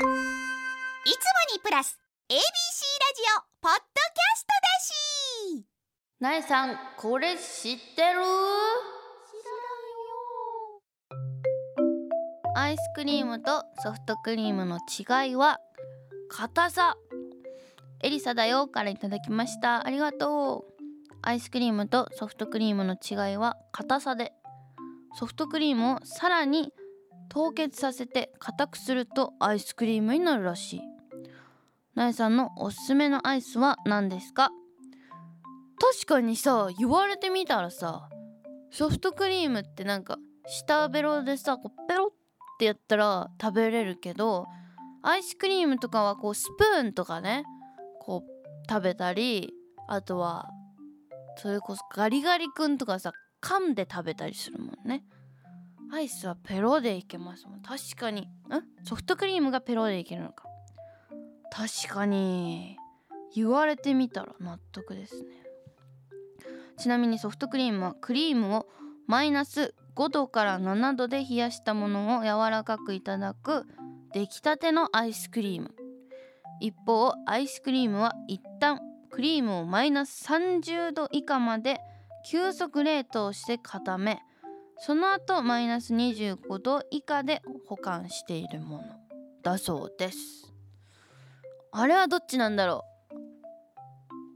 いつもにプラス ABC ラジオポッドキャストだし。なえさんこれ知ってる？アイスクリームとソフトクリームの違いは硬さ。エリサだよからいただきました。ありがとう。アイスクリームとソフトクリームの違いは硬さで。ソフトクリームをさらに凍結させて硬くするとアイスクリームになるらしい。なえさんのおすすめのアイスは何ですか？確かにさ言われてみたらさソフトクリームってなんか下ベロでさこうペロってやったら食べれるけどアイスクリームとかはこうスプーンとかねこう食べたりあとはそれこそガリガリ君とかさ噛んで食べたりするもんね。アイスはペロでいけますもん。確かに。ん？ソフトクリームがペロでいけるのか。確かに。言われてみたら納得ですね。ちなみにソフトクリームはクリームをマイナス5度から7度で冷やしたものを柔らかくいただく出来たてのアイスクリーム。一方アイスクリームは一旦クリームをマイナス30度以下まで急速冷凍して固めその後マイナス25度以下で保管しているものだそうです。あれはどっちなんだろう？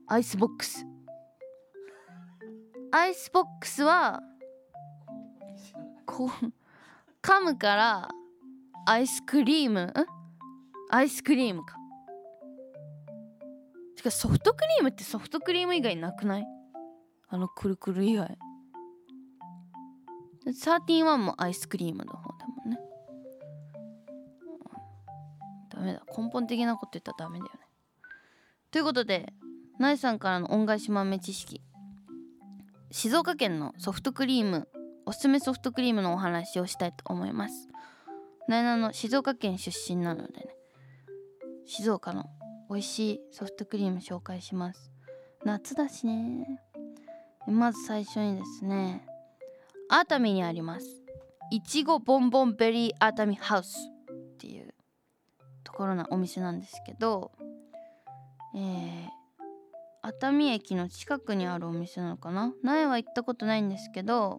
アイスボックス。アイスボックスはこう噛むからアイスクリーム？アイスクリームか。てかソフトクリームってソフトクリーム以外なくない？あのくるくる以外。13もアイスクリームの方だもんね。ダメだ。根本的なこと言ったらダメだよね。ということでナイさんからの恩返し豆知識。静岡県のソフトクリームおすすめソフトクリームのお話をしたいと思います。ナイナの静岡県出身なのでね。静岡の美味しいソフトクリーム紹介します。夏だしね。まず最初にですね熱海にあります。いちごボンボンベリー熱海ハウスっていうところのお店なんですけどえー、熱海駅の近くにあるお店なのかな？苗は行ったことないんですけど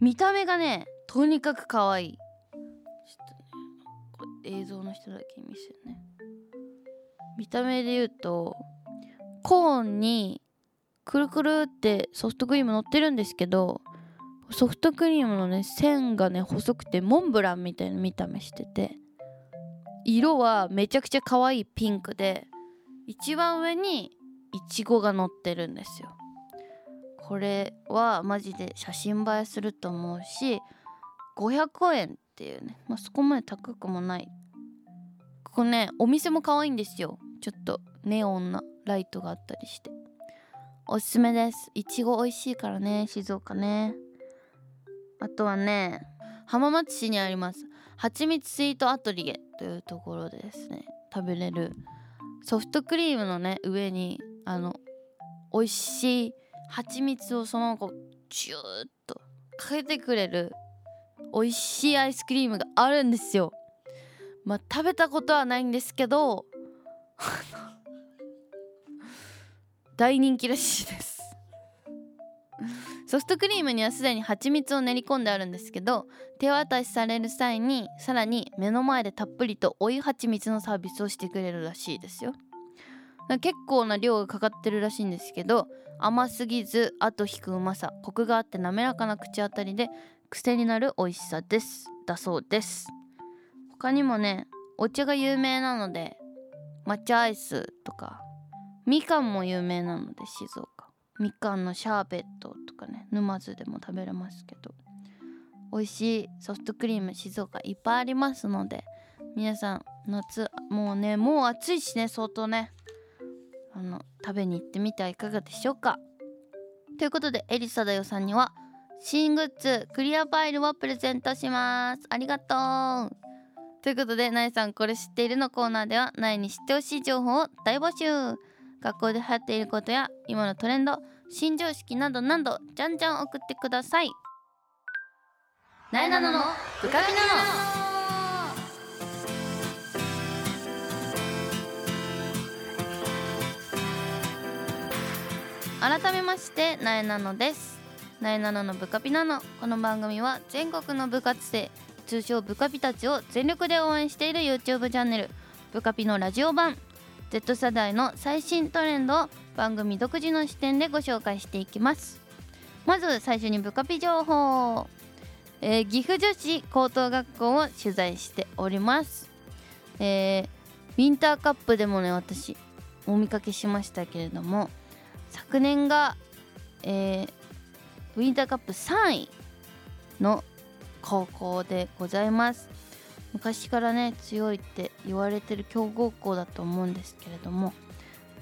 見た目がねとにかく可愛い。ちょっとねこれ映像の人だけ見せるね。見た目で言うとコーンにくるくるってソフトクリーム乗ってるんですけどソフトクリームのね線がね細くてモンブランみたいな見た目してて色はめちゃくちゃ可愛いピンクで一番上にいちごが乗ってるんですよ。これはマジで写真映えすると思うし500円っていうね、まあ、そこまで高くもない。ここねお店も可愛いんですよ。ちょっとネオンなライトがあったりして。おすすめです。いちご美味しいからね静岡ね。あとはね浜松市にあります。はちみつスイートアトリエというところでですね。食べれる。ソフトクリームのね上にあの美味しい蜂蜜をそのままこうジューッとかけてくれる美味しいアイスクリームがあるんですよ。まあ食べたことはないんですけど 大人気らしいです。ソフトクリームにはすでに蜂蜜を練り込んであるんですけど手渡しされる際にさらに目の前でたっぷりと追い蜂蜜のサービスをしてくれるらしいですよ。結構な量がかかってるらしいんですけど甘すぎず後引くうまさコクがあって滑らかな口当たりで癖になる美味しさです。だそうです。他にもねお茶が有名なので抹茶アイスとかみかんも有名なので静岡。みかんのシャーベットとかね沼津でも食べれますけど。美味しいソフトクリーム静岡いっぱいありますので皆さん夏もうねもう暑いしね相当ね。あの食べに行ってみてはいかがでしょうか。ということでエリサだよさんには新グッズクリアファイルをプレゼントします。ありがとう。ということでなえさんこれ知っているのコーナーではなえに知ってほしい情報を大募集。学校で流行っていることや今のトレンド新常識などなどじゃんじゃん送ってください。なえなのの浮かびなの。改めましてなえなのです。なえなのの部下ピナノこの番組は全国の部活生通称部下ピたちを全力で応援している YouTube チャンネル部下ピのラジオ版。Z 世代の最新トレンドを番組独自の視点でご紹介していきます。まず最初にブカピ情報、えー岐阜女子高等学校を取材しております。えーウィンターカップでもね私お見かけしましたけれども昨年が、えーウィンターカップ3位の高校でございます。昔からね強いって言われてる強豪校だと思うんですけれども、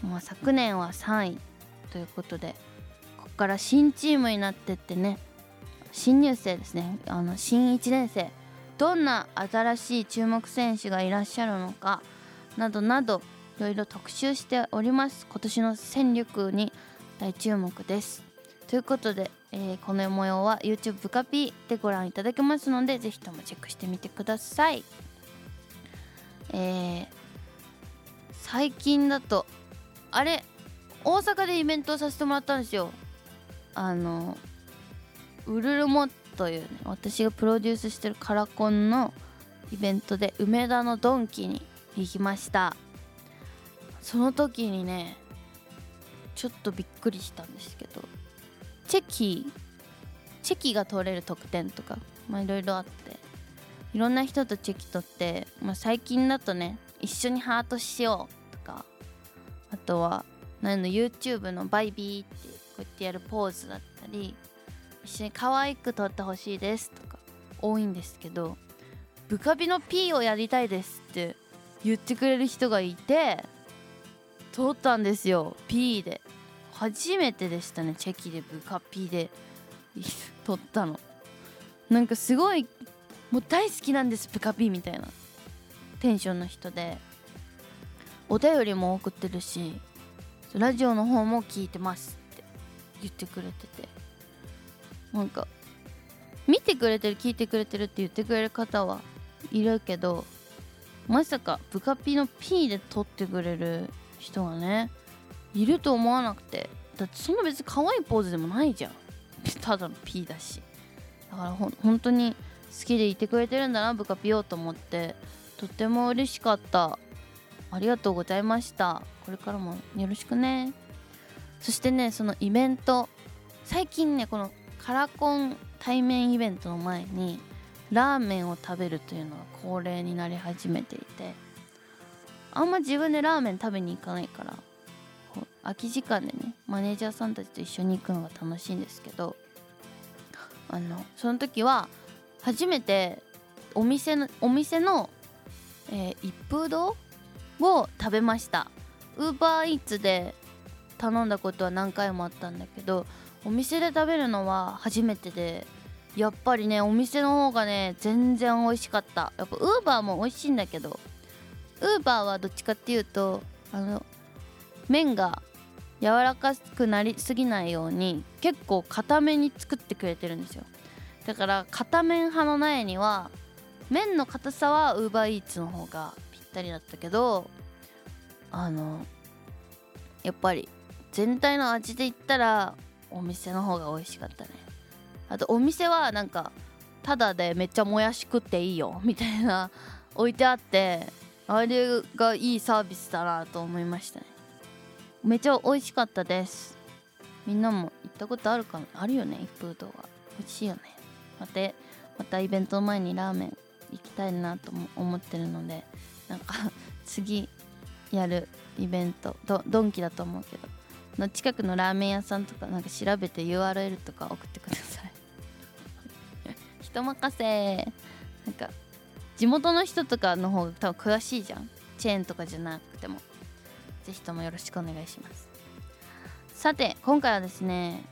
まあ、昨年は3位ということでここから新チームになってってね新入生ですね。あの新1年生。どんな新しい注目選手がいらっしゃるのかなどなどいろいろ特集しております。今年の戦力に大注目です。ということで、えーこの模様は YouTube ブカピでご覧いただけますのでぜひともチェックしてみてください。えー最近だとあれ大阪でイベントをさせてもらったんですよ。あのウルルモというね私がプロデュースしてるカラコンのイベントで梅田のドンキに行きました。その時にねちょっとびっくりしたんですけどチェキチェキが取れる特典とかまあいろいろあっていろんな人とチェキ取って、まあ、最近だとね一緒にハートしようとかあとは何の YouTube のバイビーってこうやってやるポーズだったり一緒に可愛く撮ってほしいですとか多いんですけどブカビの P をやりたいですって言ってくれる人がいて撮ったんですよ P で。初めてでしたねチェキでブカ P で。撮ったの。なんかすごいもう大好きなんですブカ P みたいな。テンションの人で。お便りも送ってるしラジオの方も聞いてますって。言ってくれてて。なんか見てくれてる聞いてくれてるって言ってくれる方はいるけどまさかブカピの P で撮ってくれる人がねいると思わなくて。だってそんな別に可愛いポーズでもないじゃん。ただの P だし。だからほ本当に好きでいてくれてるんだなブカピよと思って。とっても嬉しかった。ありがとうございました。これからもよろしくね。そしてねそのイベント。最近ねこのカラコン対面イベントの前にラーメンを食べるというのが恒例になり始めていて。あんま自分でラーメン食べに行かないから空き時間でねマネージャーさんたちと一緒に行くのが楽しいんですけどあのその時は初めてお店のお店の、えー一風堂を食べました。ウーバーイーツで頼んだことは何回もあったんだけどお店で食べるのは初めてでやっぱりねお店の方がね全然美味しかった。やっぱウーバーも美味しいんだけどウーバーはどっちかっていうとあの麺が柔らかくなりすぎないように結構固めに作ってくれてるんですよ。だから片面派の苗には麺の硬さはウーバーイーツの方がぴったりだったけどあのやっぱり全体の味で言ったらお店の方が美味しかったね。あとお店はなんかただでめっちゃもやし食っていいよみたいな置いてあってあれがいいサービスだなと思いましたね。めちゃ美味しかったです。みんなも行ったことあるかあるよね一風堂は。美味しいよね。またまたイベント前にラーメン行きたいなとも思ってるのでなんか次やるイベントドドンキだと思うけどの近くのラーメン屋さんとかなんか調べて URL とか送ってください。人任せ。なんか地元の人とかの方が多分詳しいじゃん。チェーンとかじゃなくても。ぜひともよろしくお願いします。さて今回はですね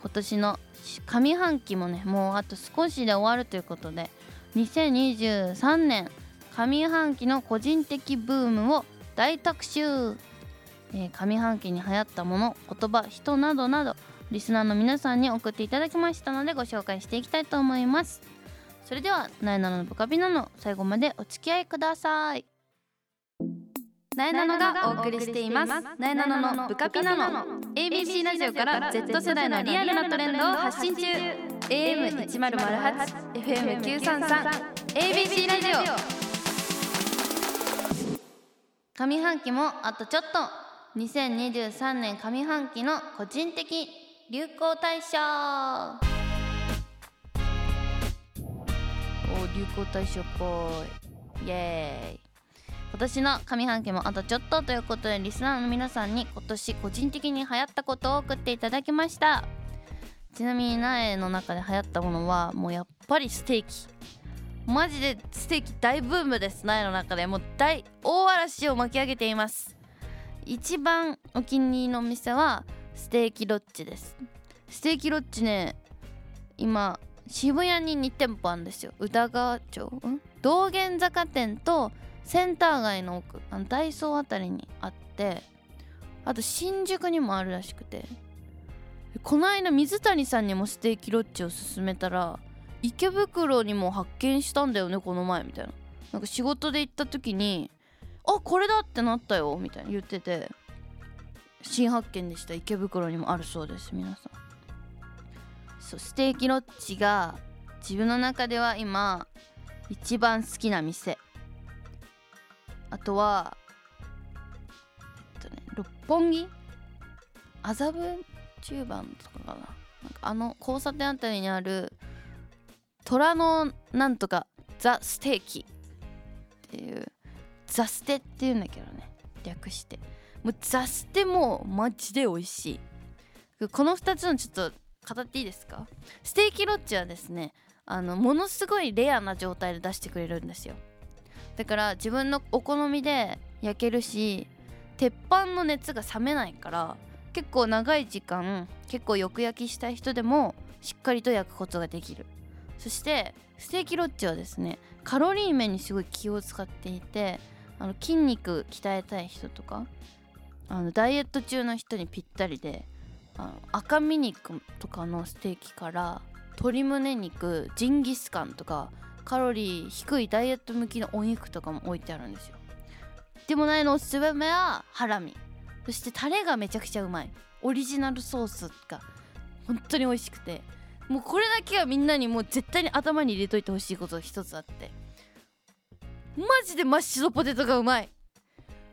今年の上半期もねもうあと少しで終わるということで2023年上半期の個人的ブームを大特集、えー上半期に流行ったもの言葉人などなどリスナーの皆さんに送っていただきましたのでご紹介していきたいと思います。それでは「なえなののブカビナの最後までお付き合いください。なえなのがお送りしています。なえなののブカピ ABC ラジオから Z 世代のリアルなトレンドを発信中。AM1008 FM933 ABC ラジオ。上半期もあとちょっと。2023年上半期の個人的流行大賞。お流行大賞っぽい。イエーイ今年の上半期もあとちょっとということでリスナーの皆さんに今年個人的に流行ったことを送っていただきました。ちなみに苗の中で流行ったものはもうやっぱりステーキ。マジでステーキ大ブームです。苗の中でもう大大嵐を巻き上げています。一番お気に入りのお店はステーキロッチです。ステーキロッチね今渋谷に2店舗あるんですよ。宇田川町？ん？道玄坂店とセンター街の奥あのダイソーあたりにあってあと新宿にもあるらしくて。この間水谷さんにもステーキロッチを勧めたら池袋にも発見したんだよねこの前みたいな。なんか仕事で行った時にあこれだってなったよみたいな言ってて。新発見でした。池袋にもあるそうです皆さん。そうステーキロッチが自分の中では今一番好きな店。あとはえっとね六本木？麻布十番とかかな？なんかあの交差点あたりにある虎のなんとかザ・ステーキっていうザステっていうんだけどね略して。もうザステもマジで美味しい。この2つのちょっと語っていいですか？ステーキロッチはですねあのものすごいレアな状態で出してくれるんですよ。だから自分のお好みで焼けるし鉄板の熱が冷めないから結構長い時間結構よく焼きしたい人でもしっかりと焼くことができる。そしてステーキロッチはですねカロリー面にすごい気を使っていてあの筋肉鍛えたい人とかあのダイエット中の人にぴったりであの赤身肉とかのステーキから鶏胸肉ジンギスカンとかカロリー低いダイエット向きのお肉とかも置いてあるんですよ。でもないのおすすめはハラミ。そしてタレがめちゃくちゃうまい。オリジナルソースが本当に美味しくて。もうこれだけはみんなにもう絶対に頭に入れといてほしいことが一つあって。マジでマッシュドポテトがうまい。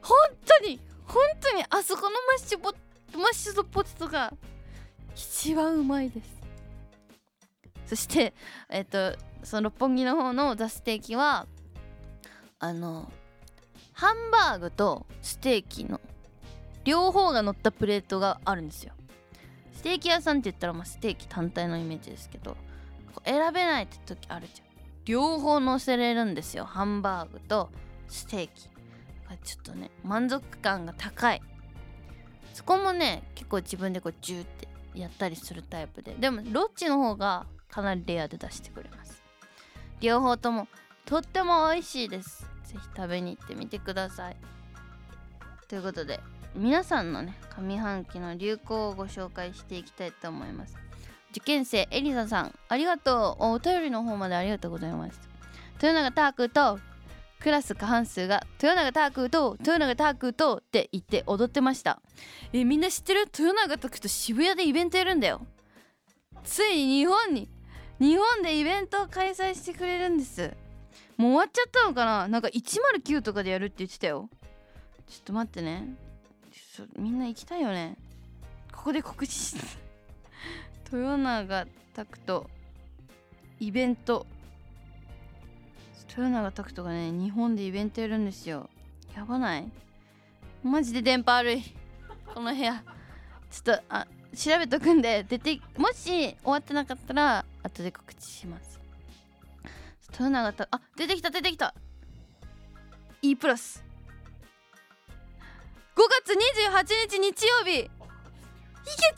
本当に本当にあそこのマッシュポマッシュドポテトが一番うまいです。そしてえっ、とその六本木の方のザステーキはあのハンバーグとステーキの両方が乗ったプレートがあるんですよ。ステーキ屋さんって言ったらまあステーキ単体のイメージですけど選べないって時あるじゃん。両方乗せれるんですよ。ハンバーグとステーキ。ちょっとね満足感が高い。そこもね結構自分でこうジューってやったりするタイプで。でもロッチの方がかなりレアで出してくれます。両方ともとっても美味しいです。ぜひ食べに行ってみてください。ということで皆さんのね上半期の流行をご紹介していきたいと思います。受験生エリザさんありがとう。お便りの方までありがとうございます。豊永タークとクラス過半数が豊永タークと豊永タークとって言って踊ってました。えみんな知ってる？豊永タークと渋谷でイベントやるんだよ。ついに日本に日本でイベントを開催してくれるんです。もう終わっちゃったのかな？なんか109とかでやるって言ってたよ。ちょっと待ってね。みんな行きたいよね。ここで告知して 豊永拓人イベント。豊永拓人がね日本でイベントやるんですよ。やばない？マジで電波悪い。この部屋。ちょっとあ調べとくんで出てもし終わってなかったら後で告知します。豊永たあ出てきた出てきた。E プラス。5月28日日曜日。いけ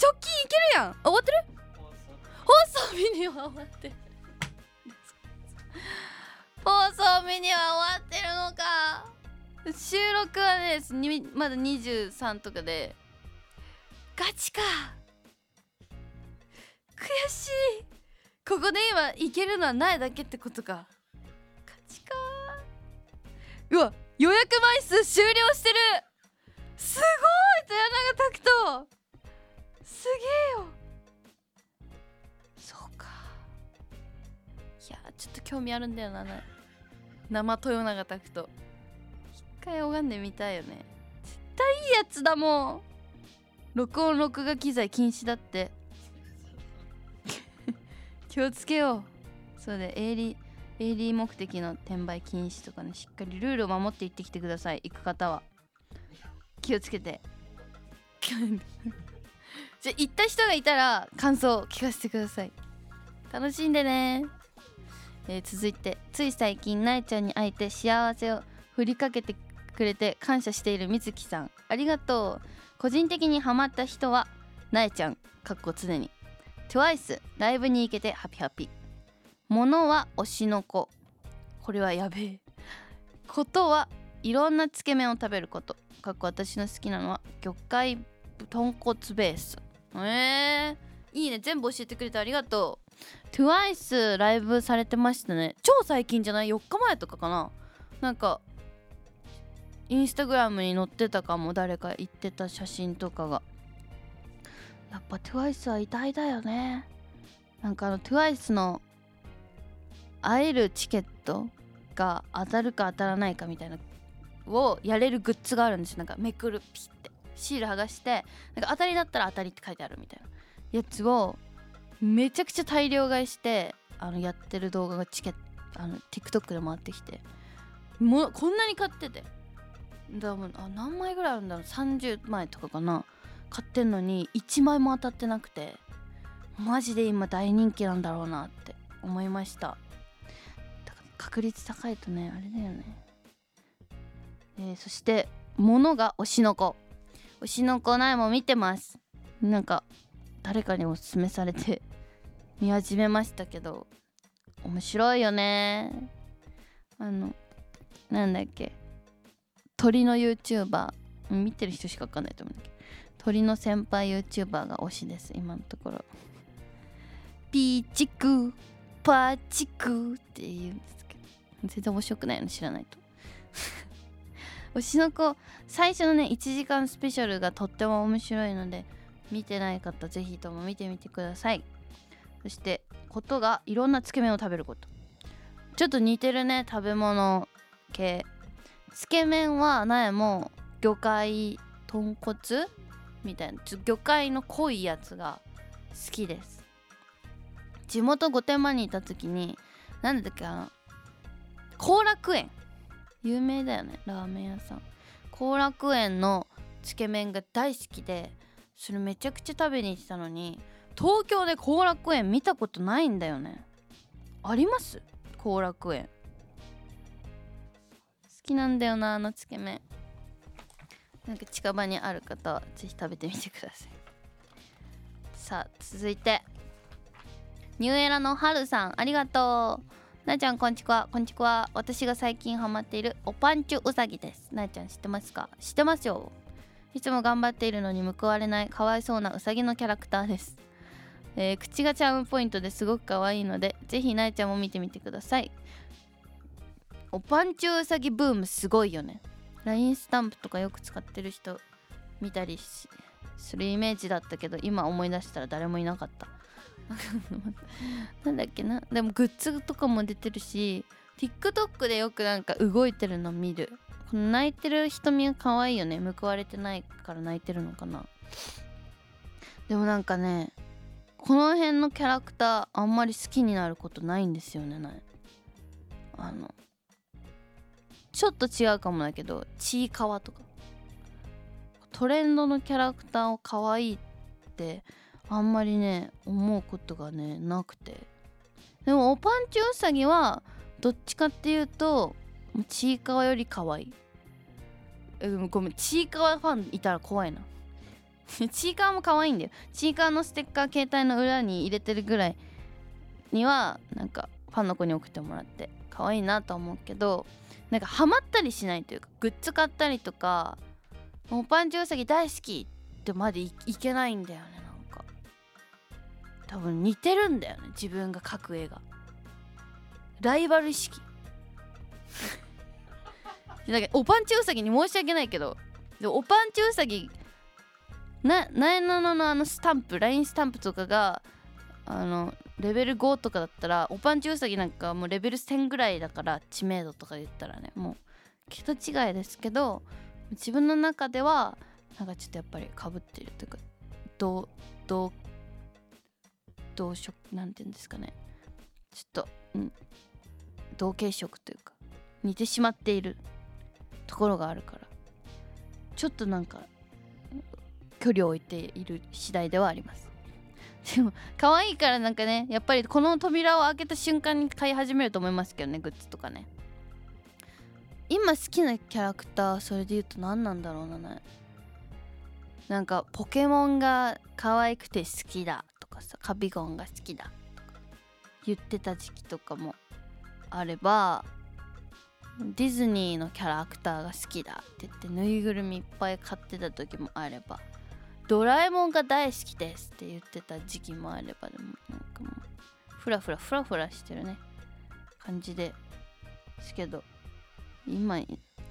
直近いけるやん。終わってる？放送日には終わって。放送日には終わってるのか。収録はねにまだ23とかで。ガチか。悔しい。ここで今いけるのはないだけってことか。ガチかうわ予約枚数終了してる。すごい豊永拓人すげえよ。そうか。いやちょっと興味あるんだよな生豊永拓人一回拝んでみたいよね。絶対いいやつだもん。録音録画機材禁止だって。気をつけよう。そうで営利営利目的の転売禁止とかねしっかりルールを守って行ってきてください。行く方は。気をつけて。じゃ行った人がいたら感想を聞かせてください。楽しんでね、えー続いて。つい最近なえちゃんに会えて幸せを振りかけてくれて感謝しているみずきさん。ありがとう。個人的にハマった人はなえちゃん。かっこ常に。TWICE ライブに行けてハピハピ。物は推しの子。これはやべえ。ことはいろんなつけ麺を食べること。かっこ私の好きなのは魚介豚骨ベース。えー、いいね。全部教えてくれてありがとう。TWICE ライブされてましたね。超最近じゃない？4日前とかかな。なんかインスタグラムに載ってたかも。誰か言ってた写真とかが。やっぱ TWICE は偉大だよね。なんかあの TWICE の会えるチケットが当たるか当たらないかみたいなをやれるグッズがあるんですよ。なんかめくるピッてシール剥がしてなんか当たりだったら当たりって書いてあるみたいな。やつをめちゃくちゃ大量買いしてあのやってる動画がチケットあの TikTok で回ってきて。もこんなに買ってて。だもあ何枚ぐらいあるんだろう。30枚とかかな。買ってんのに1枚も当たってなくてマジで今大人気なんだろうなって思いました。だから確率高いとねあれだよね。えーそして物が推しの子。推しの子苗も見てます。なんか誰かにおすすめされて見始めましたけど面白いよね。あのなんだっけ。鳥の YouTuber 見てる人しかわかんないと思うんだけど。鳥の先輩 YouTuber が推しです今のところ。ピーチクパーチクって言うんですけど。全然面白くないの知らないと。推しの子最初のね1時間スペシャルがとっても面白いので見てない方ぜひとも見てみてください。そしてことがいろんなつけ麺を食べること。ちょっと似てるね食べ物系。つけ麺は苗も魚介豚骨みたいな魚介の濃いやつが好きです。地元御殿場にいた時になんだっけあの後楽園。有名だよねラーメン屋さん。後楽園のつけ麺が大好きでそれめちゃくちゃ食べに行ってたのに東京で後楽園見たことないんだよね。あります？後楽園。好きなんだよなあのつけ麺。なんか近場にある方はぜひ食べてみてください。さあ続いて。ニューエラのはるさんありがとう。なーちゃんこんちくわ。こんちくわ私が最近ハマっているおパンチュうさぎです。なーちゃん知ってますか？知ってますよ。いつも頑張っているのに報われないかわいそうなうさぎのキャラクターです、えー口がチャームポイントですごく可愛いのでぜひなーちゃんも見てみてください。おパンチュうさぎブームすごいよね。LINE スタンプとかよく使ってる人見たりしするイメージだったけど今思い出したら誰もいなかった。なんだっけな？でもグッズとかも出てるし TikTok でよくなんか動いてるの見る。この泣いてる瞳が可愛いよね。報われてないから泣いてるのかな。でもなんかねこの辺のキャラクターあんまり好きになることないんですよねあのちょっと違うかもだけどちいかわとか。トレンドのキャラクターを可愛いってあんまりね思うことがねなくて。でもおパンチウサギはどっちかっていうとちいかわより可愛い。えごめんちいかわファンいたら怖いな。ちいかわも可愛いんだよ。ちいかわのステッカー携帯の裏に入れてるぐらいにはなんかファンの子に送ってもらって可愛いなと思うけどなんかハマったりしないというかグッズ買ったりとかおパンチウサギ大好きってまでいけないんだよねなんか。多分似てるんだよね自分が描く絵が。ライバル意識。なんかおパンチウサギに申し訳ないけどでおパンチウサギななえなののあのスタンプ LINE スタンプとかがあのレベル5とかだったらおパンチウサギなんかもうレベル1000ぐらいだから知名度とか言ったらねもう桁違いですけど自分の中ではなんかちょっとやっぱりかぶってるというか同同同色なんて言うんですかね。ちょっと、うん、同系色というか似てしまっているところがあるから。ちょっとなんか距離を置いている次第ではあります。でも可愛いからなんかねやっぱりこの扉を開けた瞬間に買い始めると思いますけどねグッズとかね。今好きなキャラクターそれで言うと何なんだろうなねなんかポケモンが可愛くて好きだとかさカビゴンが好きだとか言ってた時期とかもあればディズニーのキャラクターが好きだって言ってぬいぐるみいっぱい買ってた時もあれば。ドラえもんが大好きですって言ってた時期もあればでもなんかもうフラフラフラフラしてるね感じですけど今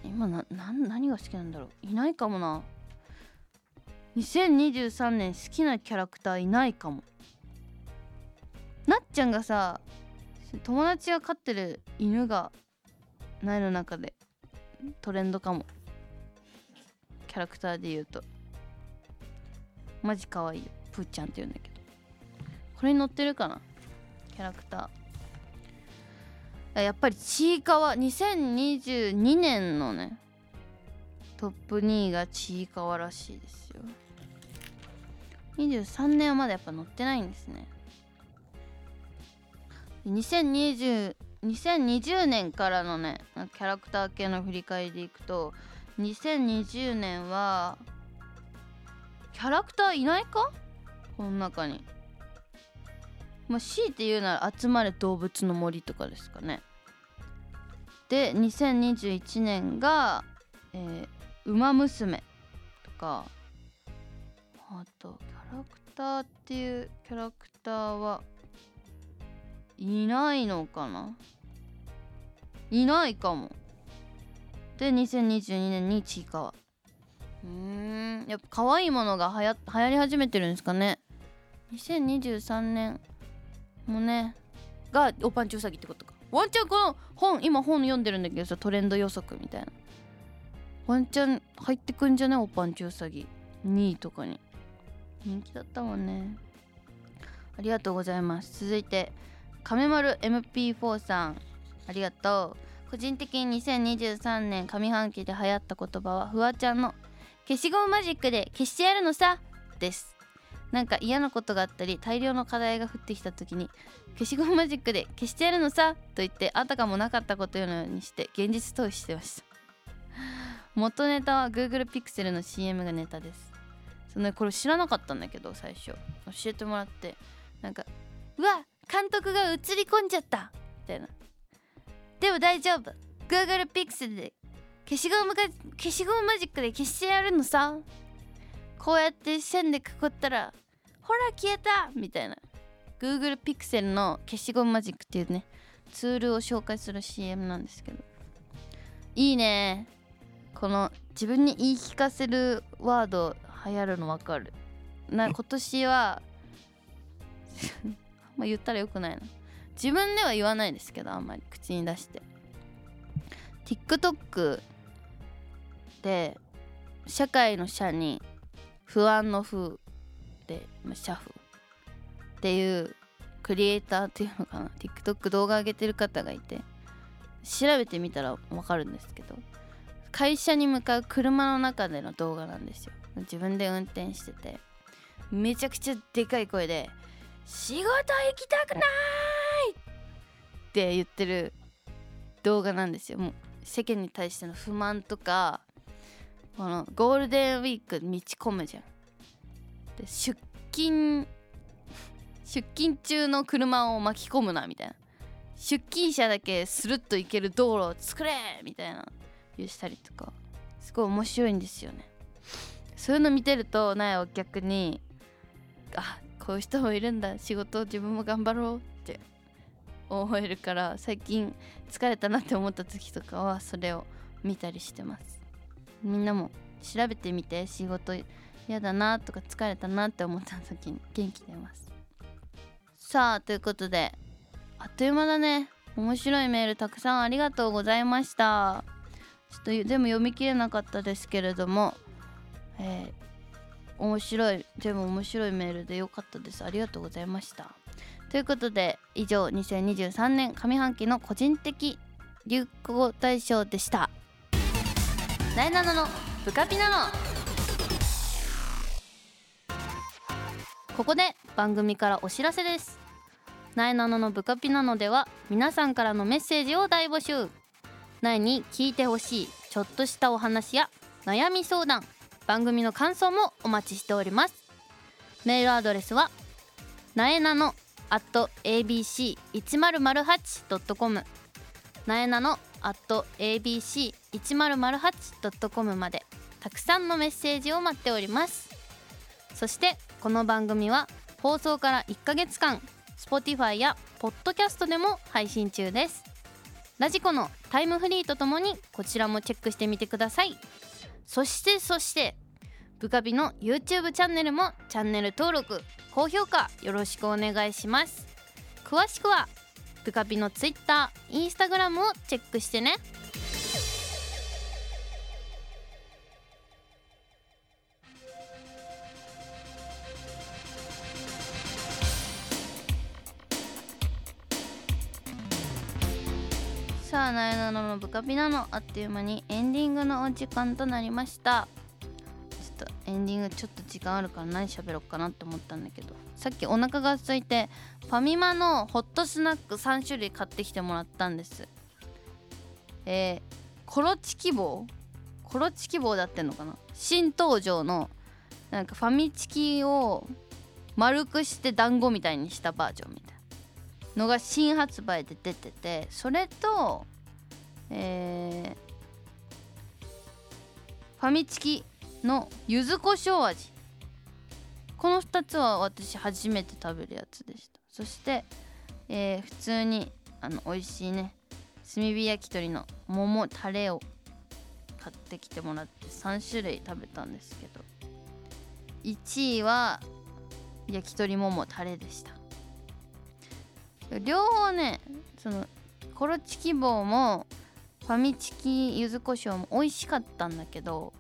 今な何が好きなんだろう？いないかもな。2023年好きなキャラクターいないかもな。っちゃんがさ友達が飼ってる犬がないの中でトレンドかも。キャラクターで言うと。マジ可愛い。よプーちゃんって言うんだけど。これに乗ってるかな？キャラクター。やっぱりちいかわ。2022年のね。トップ2位がちいかわらしいですよ。23年はまだやっぱ乗ってないんですね。2020 2020年からのねキャラクター系の振り返りでいくと2020年はキャラクターいないか？この中に。まあ強いて言うなら集まれ動物の森とかですかね。で2021年が「えー、ウマ娘」とか。あとキャラクターっていうキャラクターはいないのかな？いないかも。で2022年にちいかわ。うーん。やっぱ可愛いものがはや流行り始めてるんですかね。2023年もね。がおパンチウサギってことか。ワンチャンこの本今本読んでるんだけどさトレンド予測みたいな。ワンチャン入ってくんじゃねおパンチウサギ。2位とかに。人気だったもんね。ありがとうございます。続いて亀丸 MP4 さん。ありがとう。個人的に2023年上半期で流行った言葉はフワちゃんの消しゴムマジックで消してやるのさです。なんか嫌なことがあったり大量の課題が降ってきた時に消しゴムマジックで消してやるのさと言ってあたかもなかったことのようにして現実逃避してました。元ネタは Google Pixel の CM がネタです。そのこれ知らなかったんだけど最初。教えてもらってなんかうわ監督が映り込んじゃったみたいな。でも大丈夫。Google Pixel で消しゴムが消しゴムマジックで消してやるのさ。こうやって線でくくったらほら消えた！みたいな。Google Pixel の消しゴムマジックっていうねツールを紹介する CM なんですけど。いいね。この自分に言い聞かせるワード流行るの分かる。な 今年は まあ言ったらよくないな。自分では言わないですけどあんまり口に出して。TikTok で社会の社に不安の風で、社風っていうクリエイターっていうのかな TikTok 動画上げてる方がいて調べてみたらわかるんですけど会社に向かう車の中での動画なんですよ自分で運転しててめちゃくちゃでかい声で「仕事行きたくない!」って言ってる動画なんですよもう世間に対しての不満とかこのゴールデンウィーク道込むじゃん。で出勤出勤中の車を巻き込むなみたいな。出勤者だけスルッと行ける道路を作れみたいな言したりとか。すごい面白いんですよね。そういうの見てるとなお逆にあこういう人もいるんだ仕事自分も頑張ろうって思えるから最近疲れたなって思った時とかはそれを見たりしてます。みんなも調べてみて仕事嫌だなとか疲れたなって思った時に元気出ます。さあということであっという間だね。面白いメールたくさんありがとうございました。ちょっと全部読み切れなかったですけれどもえー、面白い全部面白いメールでよかったです。ありがとうございました。ということで以上2023年上半期の個人的流行大賞でした。なえなののブカピナの。ここで番組からお知らせです。なえなののブカピナのでは皆さんからのメッセージを大募集。なえに聞いてほしいちょっとしたお話や悩み相談番組の感想もお待ちしております。メールアドレスはなえなの at abc1008.com なえなの abc1008.com までたくさんのメッセージを待っております。そしてこの番組は放送から1ヶ月間 Spotify や Podcast でも配信中です。ラジコのタイムフリーとともにこちらもチェックしてみてください。そしてそしてブカビの YouTube チャンネルもチャンネル登録高評価よろしくお願いします。詳しくはブカビの Twitter、Instagram をチェックしてね。さあなえなののブカピなのあっという間にエンディングのお時間となりました。とエンディングちょっと時間あるから何喋ろうかなって思ったんだけど。さっきお腹が空いてファミマのホットスナック3種類買ってきてもらったんです。えー、コロチキ棒？コロチキ棒だってんのかな？新登場のなんかファミチキを丸くして団子みたいにしたバージョンみたいな。のが新発売で出ててそれとえー、ファミチキの柚子胡椒味。この2つは私初めて食べるやつでした。そして、えー普通にあの美味しいね炭火焼き鳥の桃タレを買ってきてもらって3種類食べたんですけど1位は焼き鳥桃タレでした。両方ねそのコロチキ棒もファミチキ柚子胡椒も美味しかったんだけど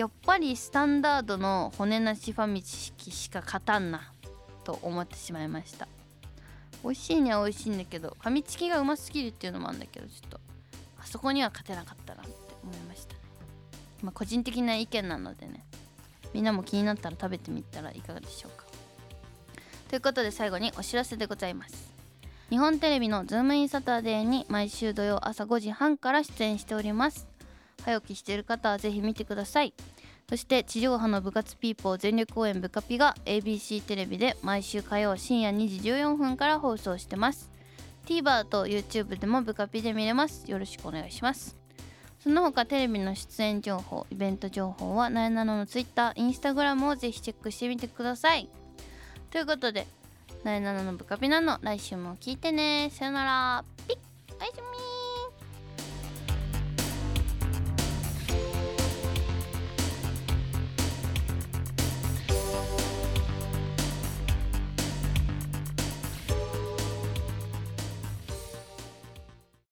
やっぱりスタンダードの骨なしファミチキしか勝たんなと思ってしまいました。美味しいには美味しいんだけどファミチキがうますぎるっていうのもあるんだけどちょっとあそこには勝てなかったなって思いましたね。まあ個人的な意見なのでね。みんなも気になったら食べてみたらいかがでしょうか。ということで最後にお知らせでございます。日本テレビのズームインサタデーに毎週土曜朝5時半から出演しております。早起きしている方はぜひ見てください。そして地上波の部活ピーポー全力応援ブカピが ABC テレビで毎週火曜深夜2時14分から放送してます。TVer と YouTube でも部カピで見れます。よろしくお願いします。その他テレビの出演情報イベント情報はなえなのの Twitter、Instagram をぜひチェックしてみてください。ということでなえなののブカピなの。来週も聞いてね。さよなら。ピッ。おやすみ